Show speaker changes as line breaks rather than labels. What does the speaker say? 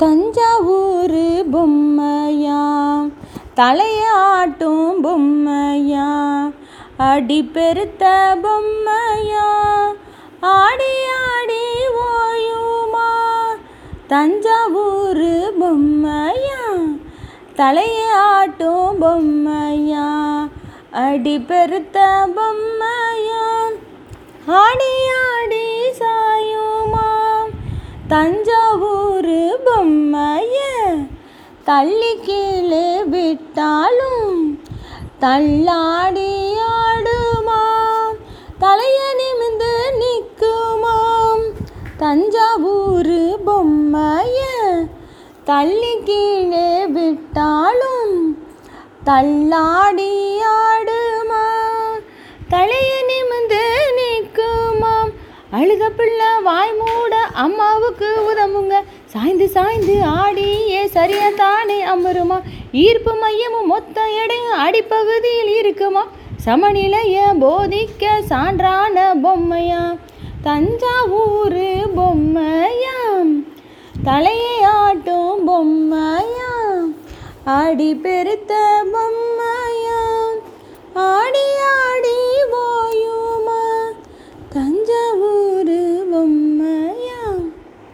தஞ்சாவூர் பொம்மையாம் தலையாட்டும் பொம்மையா அடி பெருத்த பொம்மையா ஆடி ஆடி ஓயுமா தஞ்சாவூர் பொம்மையா தலையாட்டும் பொம்மையா அடி பெருத்த பொம்மையா ஆடி ஆடி சாயுமா தஞ்சா தள்ளி கீழே விட்டாலும் தள்ளாடி ஆடுமாம் தலைய நிமிந்து நிற்குமாம் தஞ்சாவூர் பொம்மைய தள்ளி கீழே விட்டாலும் தள்ளாடி ஆடுமா? தலைய நிமிந்து நிற்குமாம் அழுத பிள்ளை வாய் மூட அம்மாவுக்கு உதவுங்க. சாய்ந்து சாய்ந்து ஆடி சரியா தானே அமருமா? ஈர்ப்பு மையமும் மொத்த எடையும் அடிப்பகுதியில் இருக்குமா? சமநிலைய போதிக்க சான்றான பொம்மையா? தஞ்சாவூர் பொம்மையாம் தலையை ஆட்டும் பொம்மையா? அடி பெருத்த பொம்மை